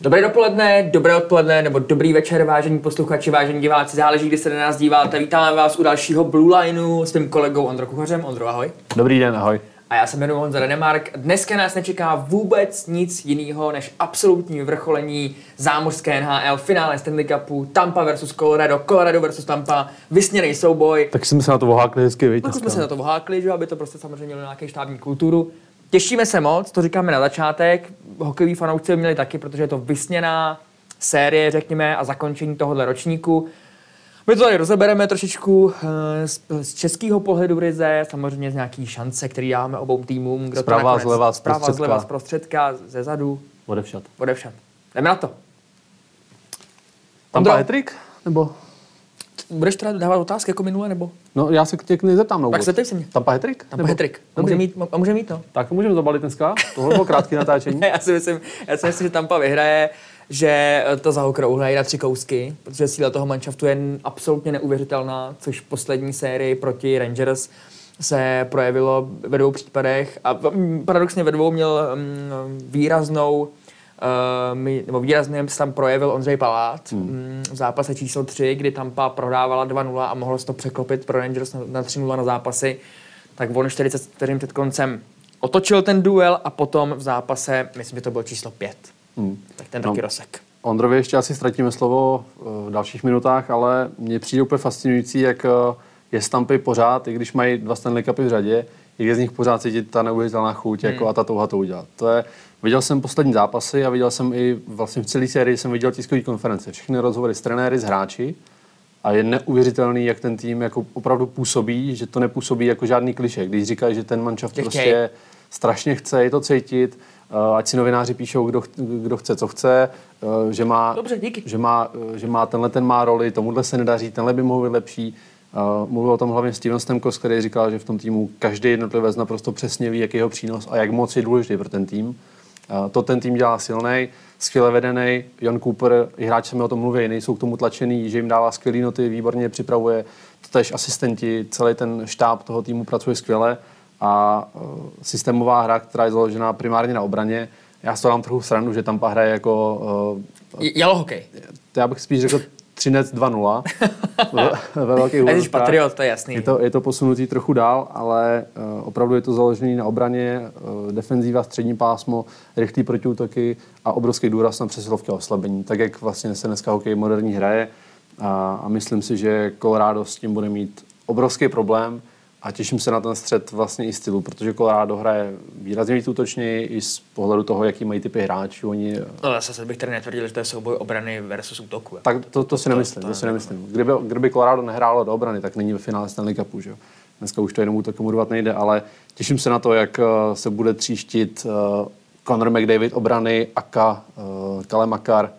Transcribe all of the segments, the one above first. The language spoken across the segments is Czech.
Dobré dopoledne, dobré odpoledne nebo dobrý večer, vážení posluchači, vážení diváci, záleží, kdy se na nás díváte. Vítáme vás u dalšího Blue Lineu s mým kolegou Ondro Kuchařem. Ondro, ahoj. Dobrý den, ahoj. A já se jmenuji Honza Renemark. Dneska nás nečeká vůbec nic jiného než absolutní vrcholení zámořské NHL, finále Stanley Cupu, Tampa versus Colorado, Colorado versus Tampa, vysněný souboj. Tak jsme se na to ohákli hezky, víte. Tak jsme se na to ohákli, že aby to prostě samozřejmě mělo nějaký štábní kulturu. Těšíme se moc, to říkáme na začátek. Hokejoví fanoušci měli taky, protože je to vysněná série, řekněme, a zakončení tohohle ročníku. My to tady rozebereme trošičku eh, z, z českého pohledu ryze, samozřejmě z nějaký šance, který dáme obou týmům. Kdo Zprava, to nakonec, zleva, zprava, zprostředka. zleva, zprostředka, ze zadu, Odevšat. odevšat. Jdeme na to. Tam. Patrick? Nebo? Budeš teda dávat otázky jako minule, nebo? No, já se tě nezeptám na Tak zeptej se mě. Tam Patrick? Tam Petrik. A může mít, a může mít, no. Tak to můžeme zabalit dneska. Tohle bylo krátké natáčení. já si myslím, já si myslím, že Tampa vyhraje, že to zaokrouhlejí na tři kousky, protože síla toho manšaftu je absolutně neuvěřitelná, což v poslední sérii proti Rangers se projevilo ve dvou případech a paradoxně ve dvou měl mm, výraznou uh, mi- nebo výrazně se tam projevil Ondřej Palát hmm. v zápase číslo 3, kdy Tampa prodávala 2-0 a mohlo se to překlopit pro Rangers na, na 3-0 na zápasy, tak on 40 vteřin před koncem otočil ten duel a potom v zápase, myslím, že to bylo číslo 5. Hmm. Tak ten No. taky rozsek. Ondrovi ještě asi ztratíme slovo eh, v dalších minutách, ale mně přijde úplně fascinující, jak eh, je Stampy pořád, i když mají dva Stanley Cupy v řadě, jak je z nich pořád cítit ta neuvěřitelná chuť jako a ta touha to udělat. To je, viděl jsem poslední zápasy a viděl jsem i vlastně v celé sérii jsem viděl tiskové konference, všechny rozhovory s trenéry, s hráči a je neuvěřitelný, jak ten tým jako opravdu působí, že to nepůsobí jako žádný kliše. Když říkají, že ten manšaft Že prostě strašně chce, je to cítit, eh, ať si novináři píšou, kdo, kdo chce, co chce, eh, že má, Dobře, díky. že má, eh, že má tenhle ten má roli, tomuhle se nedaří, tenhle by mohl být lepší. Mluvil o tom hlavně Steven Stemkos, který říkal, že v tom týmu každý jednotlivec naprosto přesně ví, jaký je jeho přínos a jak moc je důležitý pro ten tým. To ten tým dělá silný, skvěle vedený. Jan Cooper, i hráči mi o tom mluví, nejsou k tomu tlačený, že jim dává skvělé noty, výborně je připravuje. Tež asistenti, celý ten štáb toho týmu pracuje skvěle a uh, systémová hra, která je založená primárně na obraně. Já z toho mám trochu srandu, že Tampa hraje jako uh, J- Jalo hokej. to já bych spíš řekl Třinec 2-0 ve, ve velkých A jsi patriot, to je jasný. Je to, je to posunutý trochu dál, ale uh, opravdu je to založené na obraně, uh, defenzíva, střední pásmo, rychlý protiútoky a obrovský důraz na přesilovky a oslabení. Tak, jak vlastně se dneska hokej moderní hraje. A, a myslím si, že Colorado s tím bude mít obrovský problém a těším se na ten střed vlastně i stylu, protože Colorado hraje výrazně víc útočněji i z pohledu toho, jaký mají typy hráčů. Oni No zase bych tady netvrdil, že to je souboj obrany versus útoku. tak to, to si nemyslím, to, si nemyslím. Kdyby, kdyby Colorado nehrálo do obrany, tak není ve finále Stanley Cupu, že jo. Dneska už to jenom útokem urvat nejde, ale těším se na to, jak eh, se bude tříštit uh, Conor McDavid obrany, Aka, Kale Makar,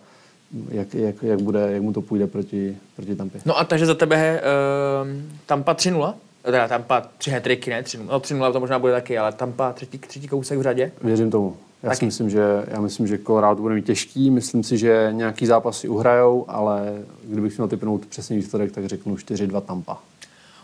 jak, jak, jak, bude, jak mu to půjde proti, proti Tampě. No a takže za tebe uh, Tampa 3-0? Teda Tampa 3 hetriky, ne 3-0. No 3-0 to možná bude taky, ale Tampa třetí, třetí kousek v řadě. Věřím tomu. Já Taky. si myslím, že, já myslím, že Colorado bude mít těžký, myslím si, že nějaký zápasy uhrajou, ale kdybych měl typnout přesný výsledek, tak řeknu 4-2 Tampa.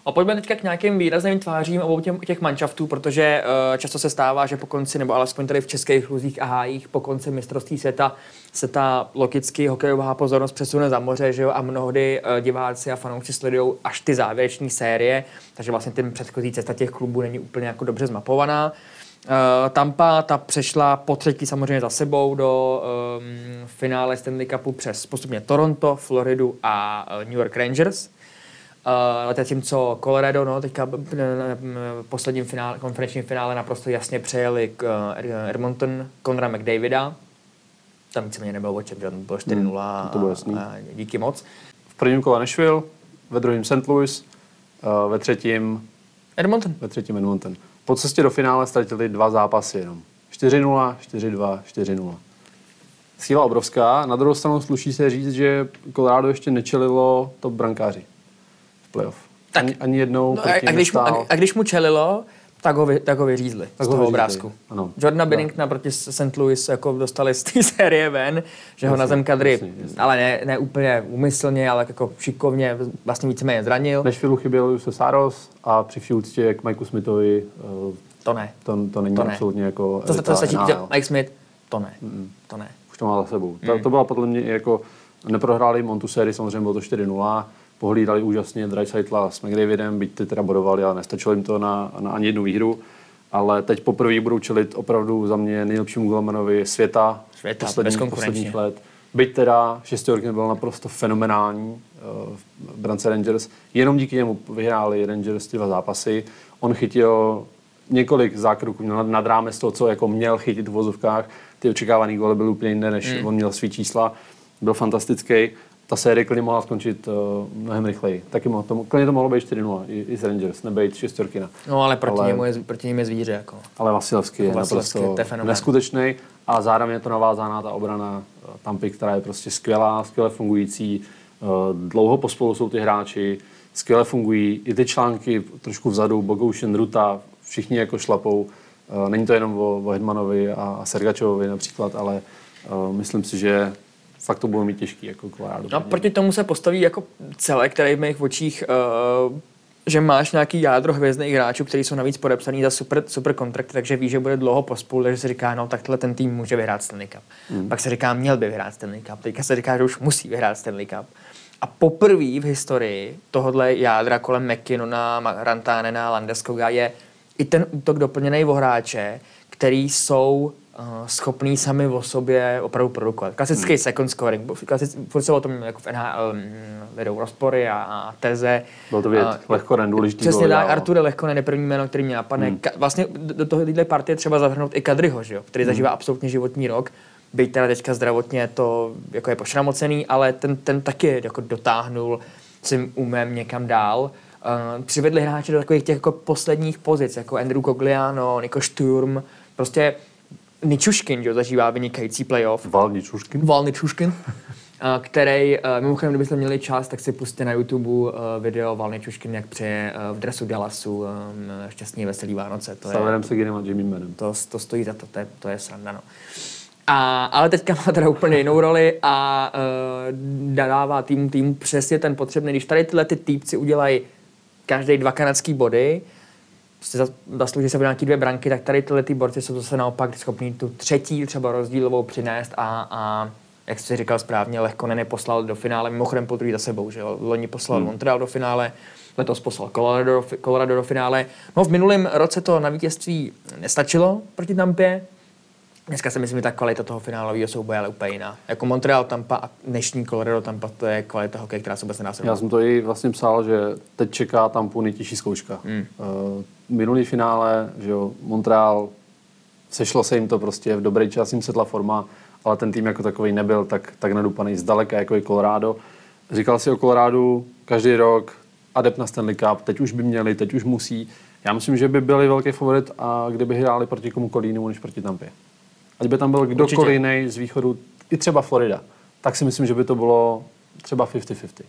A pojďme teďka k nějakým výrazným tvářím obou těm, těch manšaftů, protože uh, často se stává, že po konci, nebo alespoň tady v českých luzích a hájích, po konci mistrovství světa se ta logicky hokejová pozornost přesune za moře, že jo, a mnohdy uh, diváci a fanoušci sledují až ty závěreční série, takže vlastně ten předchozí cesta těch klubů není úplně jako dobře zmapovaná. Uh, Tampa ta přešla po třetí samozřejmě za sebou do um, finále Stanley Cupu přes postupně Toronto, Floridu a uh, New York Rangers. Uh, zatímco Colorado, no, teďka b- b- v posledním finále, konferenčním finále naprosto jasně přejeli k uh, Edmonton Conora McDavida. Tam víceméně nebylo o čem, že tam bylo 4-0 Hmm, to bylo jasný. a, a díky moc. V prvním kole Nashville, ve druhém St. Louis, uh, ve třetím, Edmonton. ve třetím Edmonton. Po cestě do finále ztratili dva zápasy jenom. 4-0, 4-2, 4-0. síla obrovská. Na druhou stranu sluší se říct, že Colorado ještě nečelilo top brankáři v playoff. Tak. Ani, ani jednou No, a, proti a, když mu, a, a když mu čelilo, tak ho, vy, tak ho vyřízli Tak z ho toho vyřízli, obrázku. ano. Jordana Benningtona proti St. Louis jako dostali z té série ven, že ho na zem kadry, jasně, jasně. ale ne, ne úplně umyslně, ale jako šikovně, vlastně víceméně zranil. Nešvilu chyběl Juse Saros a při vší úctě k Mikeu Smithovi eh, To ne. to, to není To ne. absolutně jako To, to, to elita stačí, Mike Smith, to ne. To ne. Už to má za sebou. Hmm. To, to byla podle mě jako, neprohráli Montu sérii, samozřejmě bylo to 4-0, pohlídali úžasně Dreisaitla s McDavidem, byť ty teda bodovali, ale nestačilo jim to na, na ani jednu výhru. Ale teď poprvé budou čelit opravdu za mě nejlepšímu golmanovi světa, Světa, posledních, posledních let. Byť teda šestorky byl naprosto fenomenální uh, v brance Rangers. Jenom díky němu vyhráli Rangers ty dva zápasy. On chytil několik zákroků nad, nad rámec toho, co jako měl chytit v vozovkách. Ty očekávané góly byly úplně jiné, než Hmm. on měl svý čísla. Byl fantastický. Ta série klidně mohla skončit uh, mnohem rychleji. Taky mohlo, to, klidně to mohlo být 4-0 i, i z Rangers, nebejt šestorkina. No ale proti, Ale- němu je, proti němu je zvíře. Jako. Ale Vasilevský je Vasilevský, naprosto neskutečný a zároveň je to navázaná ta obrana eh, Tampy, která je prostě skvělá, skvěle fungující. Eh, Dlouho pospolu jsou ty hráči, skvěle fungují. I ty články trošku vzadu, Bogoušin, Ruta, všichni jako šlapou. Eh, Není to jenom o, o Hedmanovi a Sergačovovi například, ale eh, myslím si, že fakt to budou mít těžký jako Colorado. No, proti tomu se postaví jako celek, který v mých očích, uh, že máš nějaký jádro hvězdných hráčů, kteří jsou navíc podepsaný za super, super kontrakty, takže ví, že bude dlouho pospolu, takže se říká, no takhle ten tým může vyhrát Stanley Cup. Mm. Pak se říká, měl by vyhrát Stanley Cup. Teďka se říká, že už musí vyhrát Stanley Cup. A poprvé v historii tohohle jádra kolem McKinnona, Rantánena, Landeskoga je i ten útok doplněný o hráče, který jsou schopný sami o sobě opravdu produkovat. Klasický hmm. second scoring. Furt se o tom jako v NHL um, vedou rozpory a, a teze. Bylo to vidět, A- Lehkonen důležitý Přesně tak. Artur Lehkonen je první jméno, který mě napadne. Hmm. Ka- vlastně do do tohohle partie třeba zahrnout i Kadryho, že jo? který Hmm. zažívá absolutně životní rok. Byť teda teďka zdravotně to jako je pošramocený, ale ten, ten taky jako dotáhnul svým umem někam dál. Uh, přivedli hráče do takových těch jako posledních pozic, jako Andrew Cogliano, Niko Sturm, prostě Ničuškin, že jo, zažívá vynikající playoff. Valní Čuškin. Valny Čuškin, a který, uh, mimochodem, kdybyste měli čas, tak si pustíte na YouTube uh, video Valny Čuškin, jak přeje v dresu Dallasu šťastný veselý Vánoce. To je, Saverem Seginem a Jimmy Manem. to, to stojí za to, to je, to je sranda, no. A, ale teďka má teda úplně jinou roli a uh, dává týmu týmu přesně ten potřebný. Když tady tyhle ty týpci udělají každý dva kanadský body, prostě za- zaslouží se o nějaký dvě branky, tak tady tyhle ty borci jsou zase naopak schopní tu třetí třeba rozdílovou přinést a, a jak jsi říkal správně, lehko neposlal do finále, mimochodem po druhý za sebou, že jo? Loni poslal hmm. Montreal do finále, letos poslal Colorado, Colorado do finále. No v minulém roce to na vítězství nestačilo proti Tampě, Dneska si myslím, že ta kvalita toho finálového souboje je úplně jiná. Jako Montreal Tampa a dnešní Colorado Tampa, to je kvalita hokeje, která se vůbec nedá Já jsem to i vlastně psal, že teď čeká tam půl nejtěžší zkouška. Hmm. Uh, minulý finále, že jo, Montreal, sešlo se jim to prostě, v dobrý čas jim sedla forma, ale ten tým jako takový nebyl tak, tak nadupaný zdaleka jako i Colorado. Říkal si o Colorado každý rok, adept na Stanley Cup, teď už by měli, teď už musí. Já myslím, že by byli velký favorit, a kdyby hráli proti komukoliv jinému než proti Tampě. Ať by tam byl kdokoliv jiný z východu, i třeba Florida, tak si myslím, že by to bylo třeba 50-50.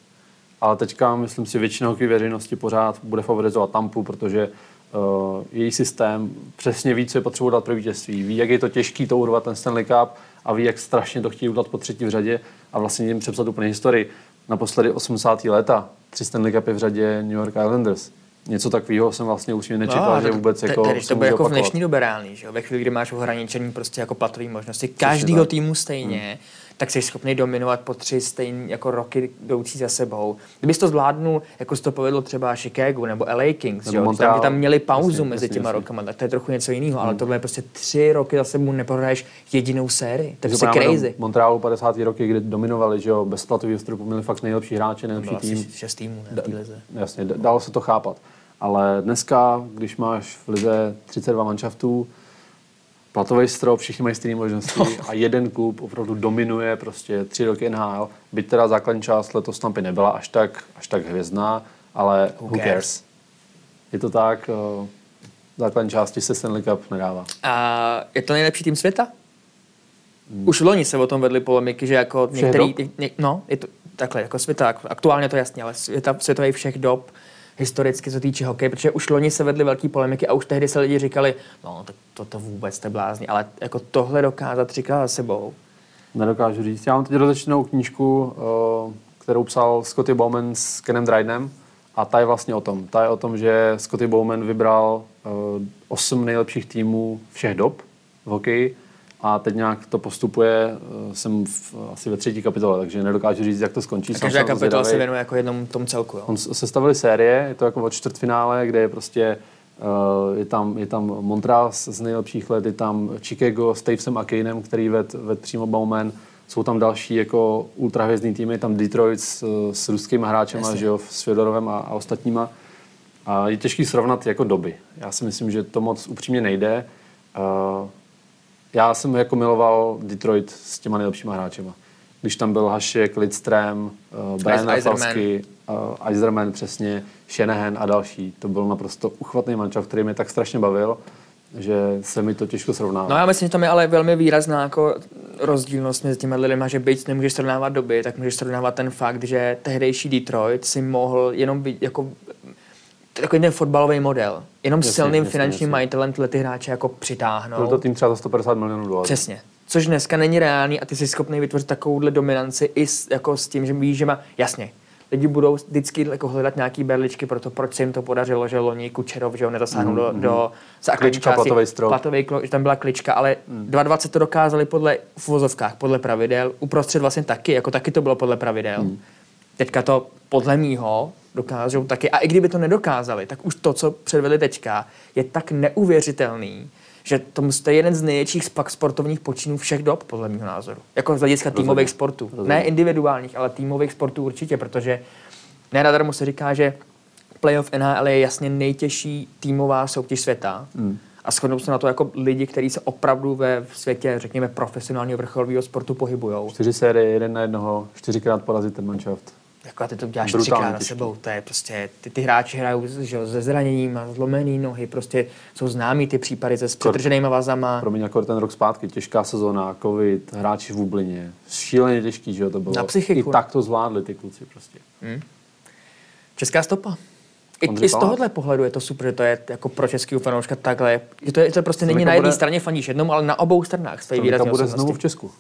Ale teďka, myslím si, většina hokejové veřejnosti pořád bude favorizovat Tampu, protože uh, její systém přesně ví, co je potřeba dát pro vítězství. Ví, jak je to těžký to urvat ten Stanley Cup a ví, jak strašně to chtějí udělat po třetí v řadě a vlastně jim přepsat úplně historii. Naposledy 80. léta, tři Stanley Cupy v řadě New York Islanders. Něco takového jsem vlastně už nečekal, No, že vůbec te- jako Tedy to bude jako v dnešní době reálný, že jo? Ve chvíli, kdy máš ohraničený prostě jako platové možnosti každého týmu stejně, hmm. tak jsi schopný dominovat po tři stejné jako roky jdoucí za sebou. Kdybys to zvládnul, jako to povedlo třeba Chicago nebo LA Kings, Nebo jo? Tam, Montreal. kdy tam měli pauzu Jasně, mezi jasně, těma jasně. rokama, tak to je trochu něco jiného, ale tohle je prostě tři roky za sebou neprohraješ jedinou sérii. To je prostě crazy. Montrealu 50. roky, kdy dominovali, že jo, bez platového stropu měli fakt nejlepší hráče, nejlepší tým. šest týmů ne. Jasně, dalo se to chápat. Ale dneska, když máš v lize 32 manšaftů, platový strop, všichni mají stejné možnosti a jeden klub opravdu dominuje prostě tři roky NHL. Byť teda základní část letos Tampy nebyla až tak, až tak hvězdná, ale who, cares? cares? Je to tak, eh, v základní části se Stanley Cup nedává. A je to nejlepší tým světa? Hmm. Už v loni se o tom vedly polemiky, že jako některý, ně, no, je to takhle, jako světa, aktuálně to jasně, ale světa, světový všech dob, historicky, co týče hokej, protože už loni se vedly velké polemiky a už tehdy se lidi říkali, no, tak to, to vůbec jste blázni, ale jako tohle dokázat říkat za sebou, Nedokážu říct. Já mám teď rozečtenou knížku, eh, kterou psal Scotty Bowman s Kenem Drydenem a ta je vlastně o tom. Ta je o tom, že Scotty Bowman vybral eh, osm nejlepších týmů všech dob v hokeji a teď nějak to postupuje, eh, jsem v, asi ve třetí kapitole, takže nedokážu říct, jak to skončí. a každá kapitola se věnuje jako jednom tomu celku, jo. On sestavili série, je to jako od čtvrtfinále, kde je prostě uh, je tam, je tam Montreal z nejlepších let, je tam Chicago s Tavesem a Kanem, který ved, ved přímo Bowman. Jsou tam další jako ultrahvězdní týmy, je tam Detroit s, s ruskými hráčemi, Jasně. že jo, s Fjodorovem a, a ostatníma. A je těžký srovnat jako doby. Já si myslím, že to moc upřímně nejde. Já jsem jako miloval Detroit s těma nejlepšíma hráčema. Když tam byl Hašek, Lidström, uh, Brian. Rafalsky, uh, Eiserman přesně, Shanahan a další. To byl naprosto uchvatný mančov, který mě tak strašně bavil, že se mi to těžko srovnává. No já myslím, že tam je ale velmi výrazná jako rozdílnost mezi těmi lidmi, že byť nemůžeš srovnávat doby, tak můžeš srovnávat ten fakt, že tehdejší Detroit si mohl jenom být jako takový ten fotbalový model. Jenom Jasně, silným jasně, finančním jasně. majitelem tyhle ty hráče jako přitáhnout. Byl to tým třeba za 150 milionů dolarů. Přesně. Což dneska není reálný a ty jsi schopný vytvořit takovouhle dominanci i s, jako s tím, že víš, že má, jasně, lidi budou vždycky jako hledat nějaký berličky pro to, proč se jim to podařilo, že loni Kučerov, že ho nedosáhnul do, do základní Klička, části. platový strop. Platový, že tam byla klička, ale 22 to dokázali podle v uvozovkách, podle pravidel, uprostřed vlastně taky, jako taky to bylo podle pravidel. Teďka to podle mýho dokážou taky. A i kdyby to nedokázali, tak už to, co předvedli teďka, je tak neuvěřitelný, že to je jeden z největších spak sportovních počinů všech dob, podle mého názoru. Jako z hlediska týmových sportů. Ne individuálních, ale týmových sportů určitě, protože nenadarmo se říká, že playoff NHL je jasně nejtěžší týmová soutěž světa. Hmm. A shodnou se na to jako lidi, kteří se opravdu ve světě, řekněme, profesionálního vrcholového sportu pohybují. Čtyři série, jeden na jednoho, čtyřikrát porazit ten manšaft. Jako a ty to děláš Brutálně třikrát za sebou, to je prostě, ty, ty hráči hrajou že, se zraněním, a zlomený nohy, prostě jsou známý ty případy se přetrženýma vazama. Pro mě jako ten rok zpátky, těžká sezóna, covid, hráči v bublině, šíleně těžký, že jo, to bylo. Na psychiku. I tak to zvládli ty kluci prostě. Česká stopa. I, Ondřej I z tohohle pohledu je to super, že to je jako pro českého fanouška takhle. Že to, je, to prostě není na jedné bude- straně fandíš jednou, ale na obou stranách své výrazně bude osobnosti. znovu v Česku,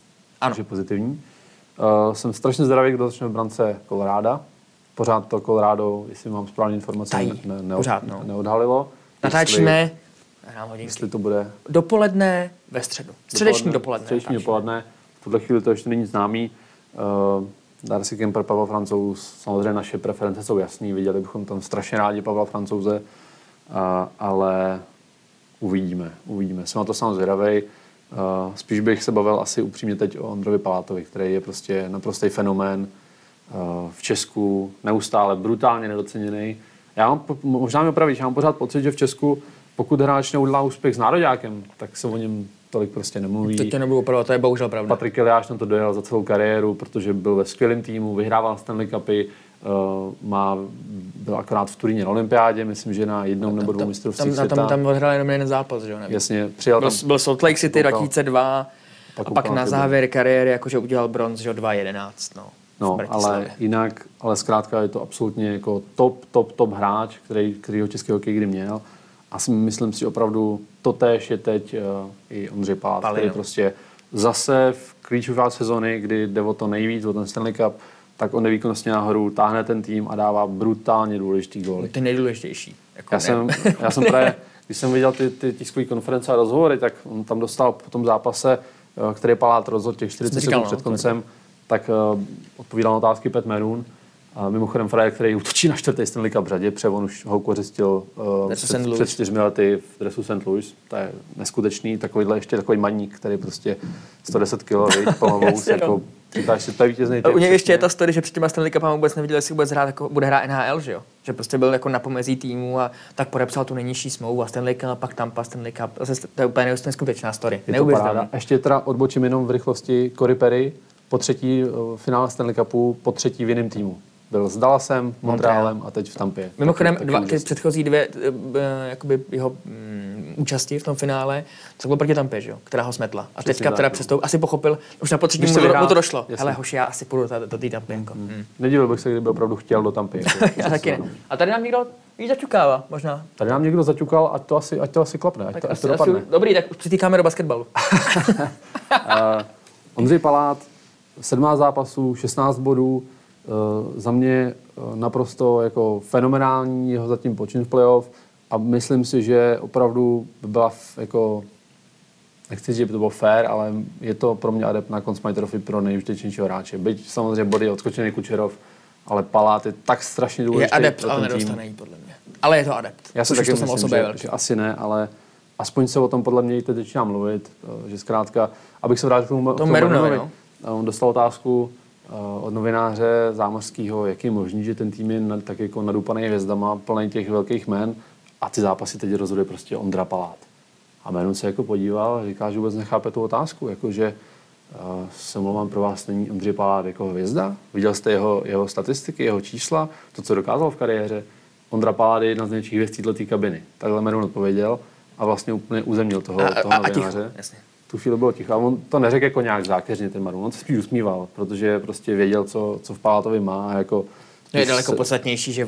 Ano. je pozitivní. Uh, jsem strašně zdravý, kdo začne v brance Koloráda. Pořád to Colorado, jestli mám správné informace, Tají. ne, ne, Pořád, no. neodhalilo. Natáčíme, Jestli, jestli to bude dopoledne ve středu. Středeční dopoledne. Středeční dopoledne. V tuhle chvíli to ještě není známý. Uh, Darcy Kemper, Pavel Francouz, samozřejmě naše preference jsou jasný, viděli bychom tam strašně rádi Pavla Francouze, uh, ale uvidíme, uvidíme. Jsem na to sám zvědavej. Uh, spíš bych se bavil asi upřímně teď o Ondrovi Palátovi, který je prostě naprostý fenomén uh, v Česku, neustále brutálně nedoceněný. Já mám, možná mi opravíš, já mám pořád pocit, že v Česku, pokud hráč neudělá úspěch s nároďákem, tak se o něm tolik prostě nemluví. To tě nebudu opravovat, to je bohužel pravda. Patrik Eliáš na to dojel za celou kariéru, protože byl ve skvělém týmu, vyhrával Stanley Cupy, má, byl akorát v Turíně na olympiádě, myslím, že na jednom nebo dvou tam, mistrovství tam, světa. tam, tam odhrál jenom jeden zápas, že jo? Jasně, přijel Byl, tam, byl Salt Lake City koukal. 2002 Pak a pak na závěr kariéry jakože udělal bronz, že jo, 2.11, no. no, ale jinak, ale zkrátka je to absolutně jako top, top, top hráč, který, který ho český hokej kdy měl. A si myslím si, opravdu to též je teď uh, i Ondřej Pali, který no. prostě zase v klíčové sezony, kdy jde o to nejvíc, o ten Stanley Cup, tak on nevýkonnostně nahoru, táhne ten tým a dává brutálně důležitý góly. To je nejdůležitější. Jako Já ne- jsem, já jsem právě, když jsem viděl ty, ty tiskové konference a rozhovory, tak on tam dostal po tom zápase, eh, který Palát rozhodl těch 40 Jsem říkal, sekund no, před koncem, tak uh, odpovídal na otázky Pet Merun. A mimochodem Frajer, který útočí na čtvrtý Stanley Cup v řadě, protože on už ho kořistil uh, před, před čtyřmi lety v dresu St. Louis. To je neskutečný, takovýhle ještě takový maník, který prostě 110 kg, Jasně, no. jako, říkáš si, to je vítězný u něj ještě je ta story, že před těma Stanley Cupama vůbec neviděl, jestli vůbec hrát, jako, bude hrát NHL, že jo? Že prostě byl jako na pomezí týmu a tak podepsal tu nejnižší smlouvu a Stanley Cup, pak Tampa Stanley Cup. Zase, to je úplně neskutečná story. Je to paráda. Ještě teda odbočím jenom v rychlosti Cory Perry po třetí uh, finále Stanley Cupu, po třetí v jiném týmu. Byl s Dallasem, Montrealem a teď v Tampě. Mimochodem, dva, ty předchozí dvě, eh, jakoby jeho mm, účasti v tom finále, to bylo proti Tampě, že jo, která ho smetla. A Přesně teďka teda no. přesto asi pochopil, už na potřetí mu, vyhrál, mu to došlo. jasně. Hele, hoši, já asi půjdu do, do té Tampy. Jako. Mm. Nedivil bych se, kdyby opravdu chtěl do Tampy. Jako, Já taky ne. A tady nám někdo víc zaťukává, možná. Tady nám někdo zaťukal, ať to asi, ať to asi klapne, ať, Tak to, asi, to dopadne. asi, dobrý, tak už přitýkáme do basketbalu. Uh, Ondřej Palát, 17 zápasů, 16 bodů, za mě uh, naprosto jako fenomenální jeho zatím počin v playoff a myslím si, že opravdu by byla jako nechci říct, že by to bylo fair, ale je to pro mě adept na Conn Trophy pro nejužitečnějšího hráče. Byť samozřejmě body odskočený Kučerov, ale Palát je tak strašně Je důležitý adept, pro ale nedostane jí, podle mě. Ale je to adept. Já už taky to o myslím, sobě je že, velký. že asi ne, ale aspoň se o tom podle mě i teď začíná mluvit, eh, že zkrátka, abych se vrátil k tomu, k tomu Merunovi, eh, on dostal otázku eh, od novináře Zámořského, jak je možný, že ten tým je tak jako nadupaný hvězdama, plný těch velkých jmen a ty zápasy teď rozhoduje prostě Ondra Palát. A Merun se jako podíval a říká, že vůbec nechápe tu otázku, jakože uh, se mluvám pro vás, není Ondřej Palát jako hvězda? Viděl jste jeho, jeho statistiky, jeho čísla, to, co dokázal v kariéře? Ondra Palát je jedna z největších hvězd této kabiny. Takhle Merun odpověděl a vlastně úplně uzemnil toho, A- a- toho a ticho, novináře. jasně. Tu chvíli bylo ticho. A on to neřekl jako nějak zákeřně, ten Marun. On se spíš usmíval, protože prostě věděl, co, co v Palátovi má. A jako, je daleko se- podstatnější, že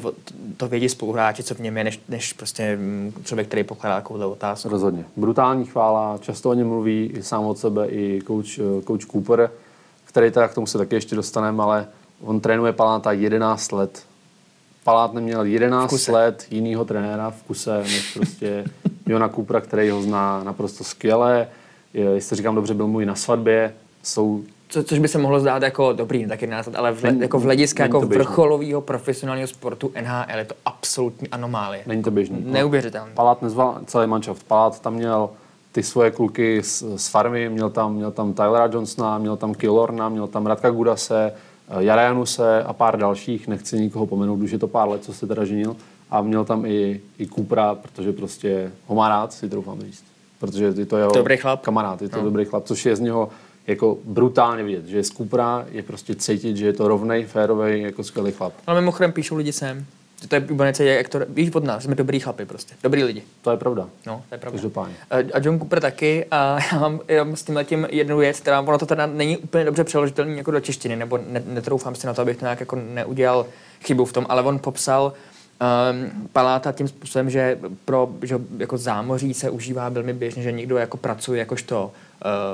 to vědí spoluhráči, co v něm je, než, než prostě mm, člověk, který pokládá takovou otázku. Rozhodně. Brutální chvála, často o něm mluví i sám od sebe i coach, eh, coach Cooper, který teda k tomu se taky ještě dostaneme, ale on trénuje Paláta 11 let. Palát neměl 11 kuse. let jinýho trenéra v kuse, než prostě Jona Coopera, který ho zná naprosto skvěle. Je, jestli říkám dobře, byl můj na svatbě. Jsou Co, což by se mohlo zdát jako dobrý, tak 11 let, ale v, Není- jako v hlediska jako vrcholového profesionálního sportu NHL je to absolutní anomálie. Není to běžný. Neuvěřitelné. Palát nezval celý manšaft. Palát tam měl ty svoje kluky z, z farmy, měl tam, měl tam Tylera Johnsona, měl tam Killorna, měl tam Radka Gudase, eh, Jarajanuse a pár dalších, nechci nikoho pomenout, už je to pár let, co se teda ženil. A měl tam i, i Coopera, protože prostě ho má rád, si troufám říct. Protože je to jeho Dobrý chlap. kamarád, je to no. dobrý chlap, což je z něho jako brutálně vidět, že z Coopera je prostě cítit, že je to rovnej, férovej, jako skvělý chlap. Ale mimochodem píšou lidi sem. že To je úplně celý, jak to, víš od nás, jsme dobrý chlapi prostě, dobrý lidi. To je pravda. No, to je pravda. Každopádně. A John Cooper taky. A já mám, já mám s tím letím jednu věc, která ono to teda není úplně dobře přeložitelný jako do češtiny, nebo ne, netroufám si na to, abych to nějak jako neudělal chybu v tom, ale on popsal um, Paláta tím způsobem, že pro že jako zámoří se užívá velmi běžně, že někdo jako pracuje jakožto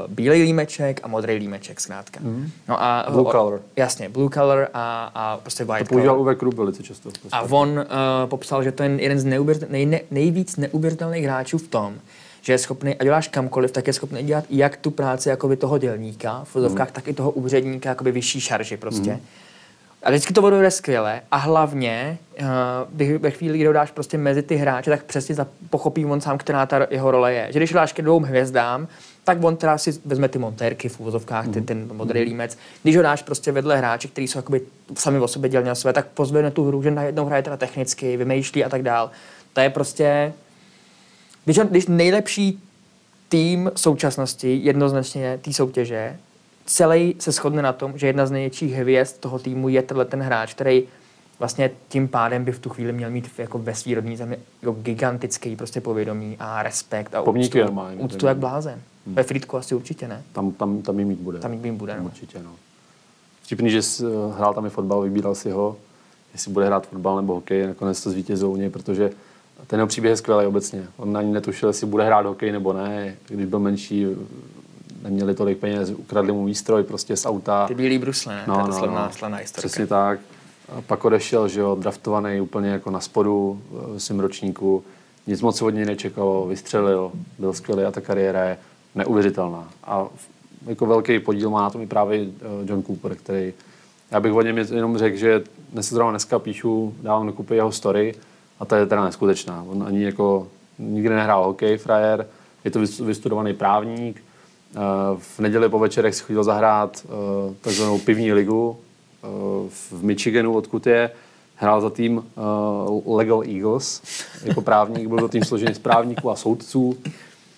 uh, bílej límeček a modrý límeček zkrátka. Mm. No a, Blue color. Jasně, blue color a, a prostě white To používal color. Uwe Krupp velice často. A on uh, popsal, že to je jeden z neuvěř- nej, ne, nejvíc neuvěřitelných hráčů v tom, že je schopný, a děláš kamkoliv, tak je schopný dělat jak tu práci jakoby toho dělníka, v vozovkách, mm. tak i toho úředníka, jakoby vyšší šarži prostě. Mm. A vždycky to odvede skvěle a hlavně uh, ve chvíli, kdy ho dáš prostě mezi ty hráče, tak přesně za- pochopí on sám, která ta jeho role je. Že když ho dáš ke dvou hvězdám, tak on teda si vezme ty montérky v úvozovkách, ty, ten modrý límec. Když ho dáš prostě vedle hráče, kteří jsou jakoby sami o sobě dělní na své, tak pozvedne tu hru, že najednou hraje teda technicky, vymýšlí a tak dál. To je prostě... Když, když nejlepší tým současnosti, jednoznačně té soutěže, celý se shodne na tom, že jedna z největších hvězd toho týmu je tenhle ten hráč, který vlastně tím pádem by v tu chvíli měl mít jako ve svý rodní zemi jako gigantický prostě povědomí a respekt a Pomníky úctu, normálně, úctu jak blázen. Ve Frýdku asi určitě ne. Tam, tam, tam jim mít bude. Tam jim bude, no. Určitě, no. Vtipný, že jsi, hrál tam i fotbal, vybíral si ho, jestli bude hrát fotbal nebo hokej, nakonec to zvítězil u něj, protože ten jeho příběh je skvělý obecně. On ani netušil, jestli bude hrát hokej nebo ne. Když byl menší, neměli tolik peněz, ukradli mu výstroj prostě z auta. Ty bílý brusle, ne? to je ta slavná, slavná historka. Přesně tak. A pak odešel, že jo, draftovaný úplně jako na spodu v svém ročníku. Nic moc od něj nečekalo, vystřelil, byl skvělý a ta kariéra je neuvěřitelná. A jako velký podíl má na tom i právě eh, John Cooper, který, já bych o něm jenom řekl, že dnes zrovna dneska píšu, dávám dokupy jeho story a to je teda neskutečná. On ani jako nikdy nehrál hokej, frajer, je to vys- vystudovaný právník, v neděli po večerech si chodil zahrát eh, takzvanou pivní ligu eh, v Michiganu, odkud je. Hrál za tým eh, Legal Eagles jako právník. Byl to tým složený z právníků a soudců.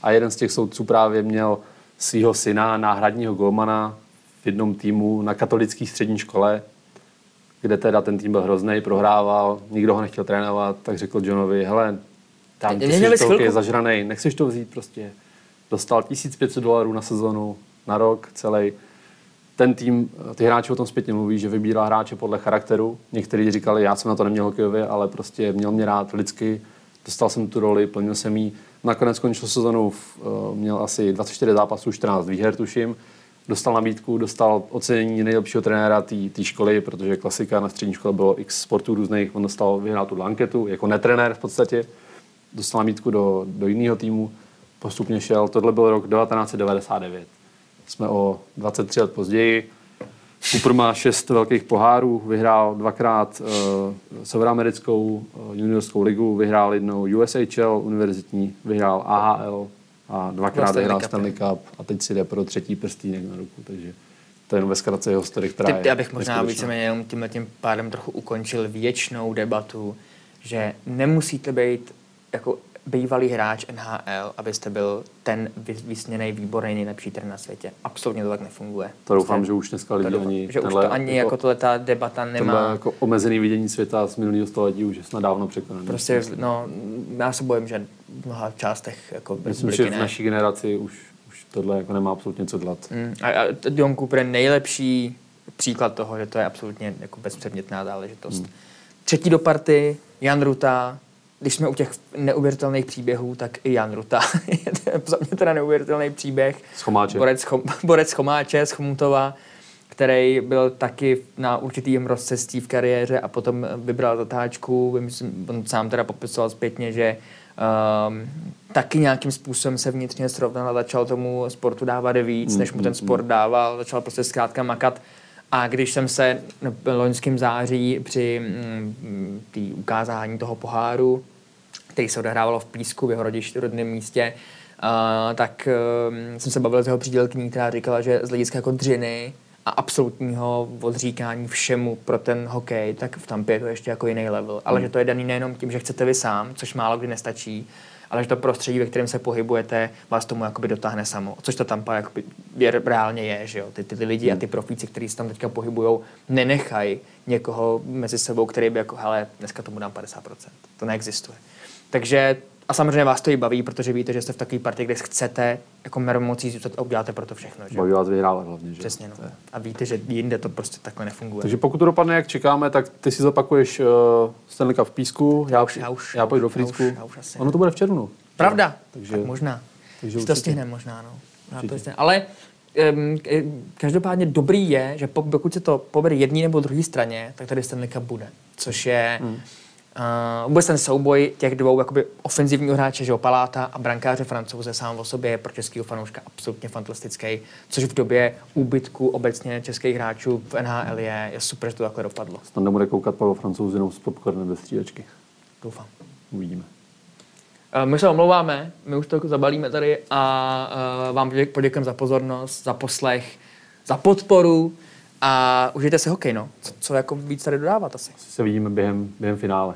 A jeden z těch soudců právě měl svého syna, náhradního golmana v jednom týmu na katolické střední škole, kde teda ten tým byl hrozný, prohrával, nikdo ho nechtěl trénovat, tak řekl Johnovi, hele, Tam ty jsi chvilku- je zažranej, nechceš to vzít prostě. Dostal 1500 dolarů na sezonu, na rok celý. Ten tým, ty hráči o tom zpětně mluví, že vybírá hráče podle charakteru. Někteří říkali, já jsem na to neměl hokejově, ale prostě měl mě rád lidsky. Dostal jsem tu roli, plnil jsem jí. Nakonec skončil sezonu, eh, měl asi 24 zápasů, 14 výher, tuším. Dostal nabídku, dostal ocenění nejlepšího trenéra té školy, protože klasika na střední škole bylo x sportů různých. On dostal, vyhrál tu anketu, jako netrenér v podstatě. Dostal nabídku do, do jiného týmu, postupně šel. Tohle byl rok 1999. Jsme o 23 let později. Cooper má šest velkých pohárů, vyhrál dvakrát uh, severoamerickou uh, juniorskou ligu, vyhrál jednou USHL univerzitní, vyhrál AHL a dvakrát Stanley vyhrál. Stanley Cup a teď si jde pro třetí prstýnek na ruku, takže to je jenom ve zkratce jeho story, která Ty, je já bych možná víceméně jenom tímhle tím pádem trochu ukončil věčnou debatu, že nemusíte být jako bývalý hráč NHL, abyste byl ten vys- vysněný, výborný, nejlepší trenér na světě. Absolutně to tak nefunguje. To doufám, Prostě že už dneska to lidi doufám, ani že už tenhle to ani jako, tohle ta debata nemá. jako omezený vidění světa z minulého století už je snad dávno překonaný. Prostě, no, já se bojím, že v mnoha částech jako Myslím, že v naší generaci už, už tohle jako nemá absolutně co dělat. Mm, A, a John Cooper je nejlepší příklad toho, že to je absolutně jako bezpředmětná záležitost. Hmm. Třetí do party, Jan Ruta. Když jsme u těch neuvěřitelných příběhů, tak i Jan Ruta. je to za mě teda neuvěřitelný příběh. Z Chomáče. Borec, chom, borec Chomáče, z Chomutova, který byl taky na určitým rozcestí v kariéře a potom vybral zatáčku. Myslím, on sám teda popisoval zpětně, že um, taky nějakým způsobem se vnitřně srovnal a začal tomu sportu dávat víc, než mu ten sport dával. Začal prostě zkrátka makat. A když jsem se v loňském září při mm, té ukázání toho poháru, který se odehrávalo v Písku, v jeho rodišti, rodném místě, uh, tak um, jsem se bavil s jeho přídělkyní, která říkala, že z hlediska jako dřiny a absolutního odříkání všemu pro ten hokej, tak v Tampě je to ještě jako jiný level. Ale že to je daný nejenom tím, že chcete vy sám, což málo kdy nestačí, ale že to prostředí, ve kterém se pohybujete, vás tomu jakoby dotáhne samo. Což to Tampa jakoby je, reálně je, že jo. Ty, ty, ty lidi a ty profíci, kteří se tam teďka pohybují, nenechají někoho mezi sebou, který by jako, hele, dneska tomu dám 50%. To neexistuje. Takže a samozřejmě vás to i baví, protože víte, že jste v takové partii, kde chcete jako mermocí zůstat a uděláte pro to všechno. Že? Baví vás vyhrávat hlavně, že? Přesně, no. A víte, že jinde to prostě takhle nefunguje. Takže pokud to dopadne, jak čekáme, tak ty si zopakuješ uh, Stanley Cup v Písku, já, už- já už- já půjdu do já už- Frýcku. já už asi ono to bude v červnu. Pravda, Takže- tak možná. takže to stihneme možná, no. Určitě. Ale um, každopádně dobrý je, že po- pokud se to povede jedné nebo druhé straně, tak tady Stanley Cup bude. Což je hmm. Uh, vůbec ten souboj těch dvou jakoby ofenzivního hráče, že Paláta a brankáře francouze sám o sobě je pro českého fanouška absolutně fantastický, což v době úbytku obecně českých hráčů v NHL je, je super, že to takhle dopadlo. Tam nebude koukat Pavel Francouz jenom s popcornem bez střídačky. Doufám. Uvidíme. Eh, My se omlouváme, my už to jako zabalíme tady a uh, vám podě- poděkujeme za pozornost, za poslech, za podporu a užijte si hokej, no. Co, co jako víc tady dodávat asi. Asi se vidíme během, během finále.